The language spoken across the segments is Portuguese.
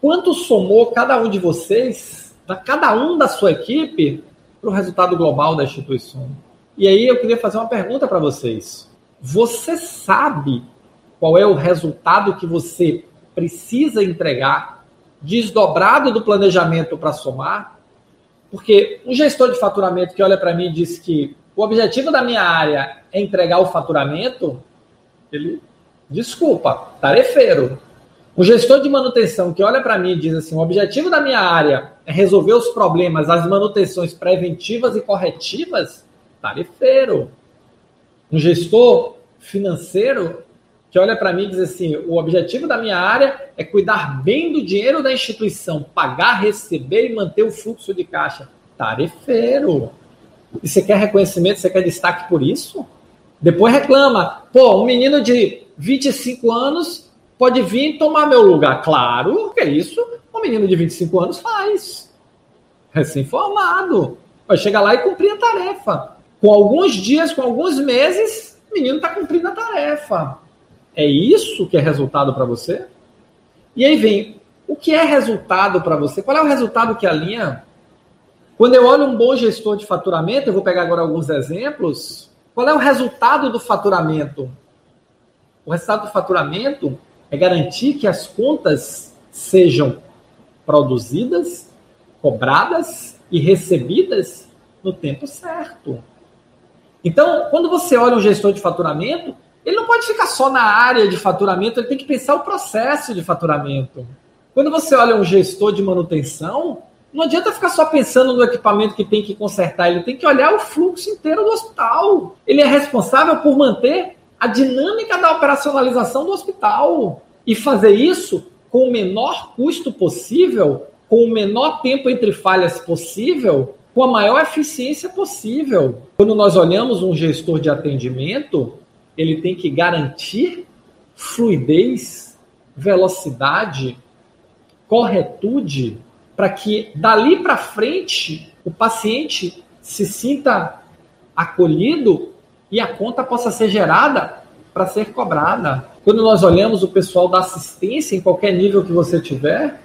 quanto somou cada um de vocês, cada um da sua equipe, para o resultado global da instituição. E aí eu queria fazer uma pergunta para vocês. Você sabe qual é o resultado que você precisa entregar, desdobrado do planejamento para somar? Porque um gestor de faturamento que olha para mim e diz que o objetivo da minha área é entregar o faturamento, ele, desculpa, tarefeiro. O gestor de manutenção que olha para mim e diz assim: o objetivo da minha área é resolver os problemas, as manutenções preventivas e corretivas, tarefeiro. Um gestor financeiro que olha para mim e diz assim: o objetivo da minha área é cuidar bem do dinheiro da instituição, pagar, receber e manter o fluxo de caixa. Tarefeiro. E você quer reconhecimento, você quer destaque por isso? Depois reclama. Pô, um menino de 25 anos pode vir tomar meu lugar. Claro que é isso um menino de 25 anos faz. Recém-formado. Vai chegar lá e cumprir a tarefa. Com alguns dias, com alguns meses, o menino está cumprindo a tarefa. É isso que é resultado para você? E aí vem, o que é resultado para você? Qual é o resultado que alinha? Quando eu olho um bom gestor de faturamento, eu vou pegar agora alguns exemplos. Qual é o resultado do faturamento? O resultado do faturamento é garantir que as contas sejam produzidas, cobradas e recebidas no tempo certo. Então, quando você olha um gestor de faturamento, ele não pode ficar só na área de faturamento, ele tem que pensar o processo de faturamento. Quando você olha um gestor de manutenção, não adianta ficar só pensando no equipamento que tem que consertar, ele tem que olhar o fluxo inteiro do hospital. Ele é responsável por manter a dinâmica da operacionalização do hospital e fazer isso com o menor custo possível, com o menor tempo entre falhas possível, com a maior eficiência possível. Quando nós olhamos um gestor de atendimento, ele tem que garantir fluidez, velocidade, corretude, para que dali para frente o paciente se sinta acolhido e a conta possa ser gerada para ser cobrada. Quando nós olhamos o pessoal da assistência em qualquer nível que você tiver,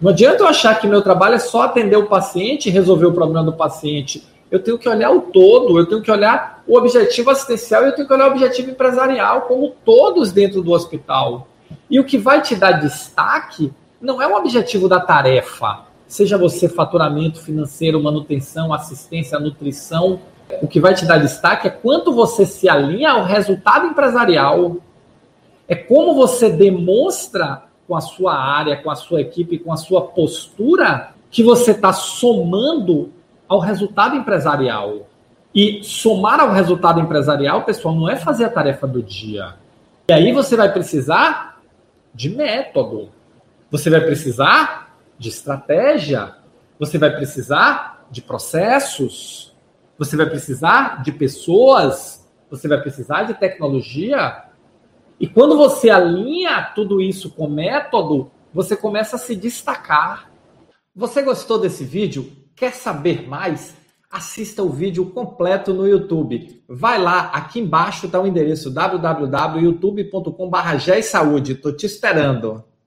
não adianta eu achar que meu trabalho é só atender o paciente e resolver o problema do paciente eu tenho que olhar o todo, eu tenho que olhar o objetivo assistencial e eu tenho que olhar o objetivo empresarial, como todos dentro do hospital. E o que vai te dar destaque não é o objetivo da tarefa, seja você faturamento financeiro, manutenção, assistência, nutrição. O que vai te dar destaque é quanto você se alinha ao resultado empresarial. É como você demonstra com a sua área, com a sua equipe, com a sua postura, que você está somando ao resultado empresarial. E somar ao resultado empresarial, pessoal, não é fazer a tarefa do dia. E aí você vai precisar de método. Você vai precisar de estratégia. Você vai precisar de processos. Você vai precisar de pessoas. Você vai precisar de tecnologia. E quando você alinha tudo isso com método, você começa a se destacar. Você gostou desse vídeo? Quer saber mais? Assista o vídeo completo no YouTube. Vai lá, aqui embaixo está o endereço www.youtube.com.br. Estou te esperando.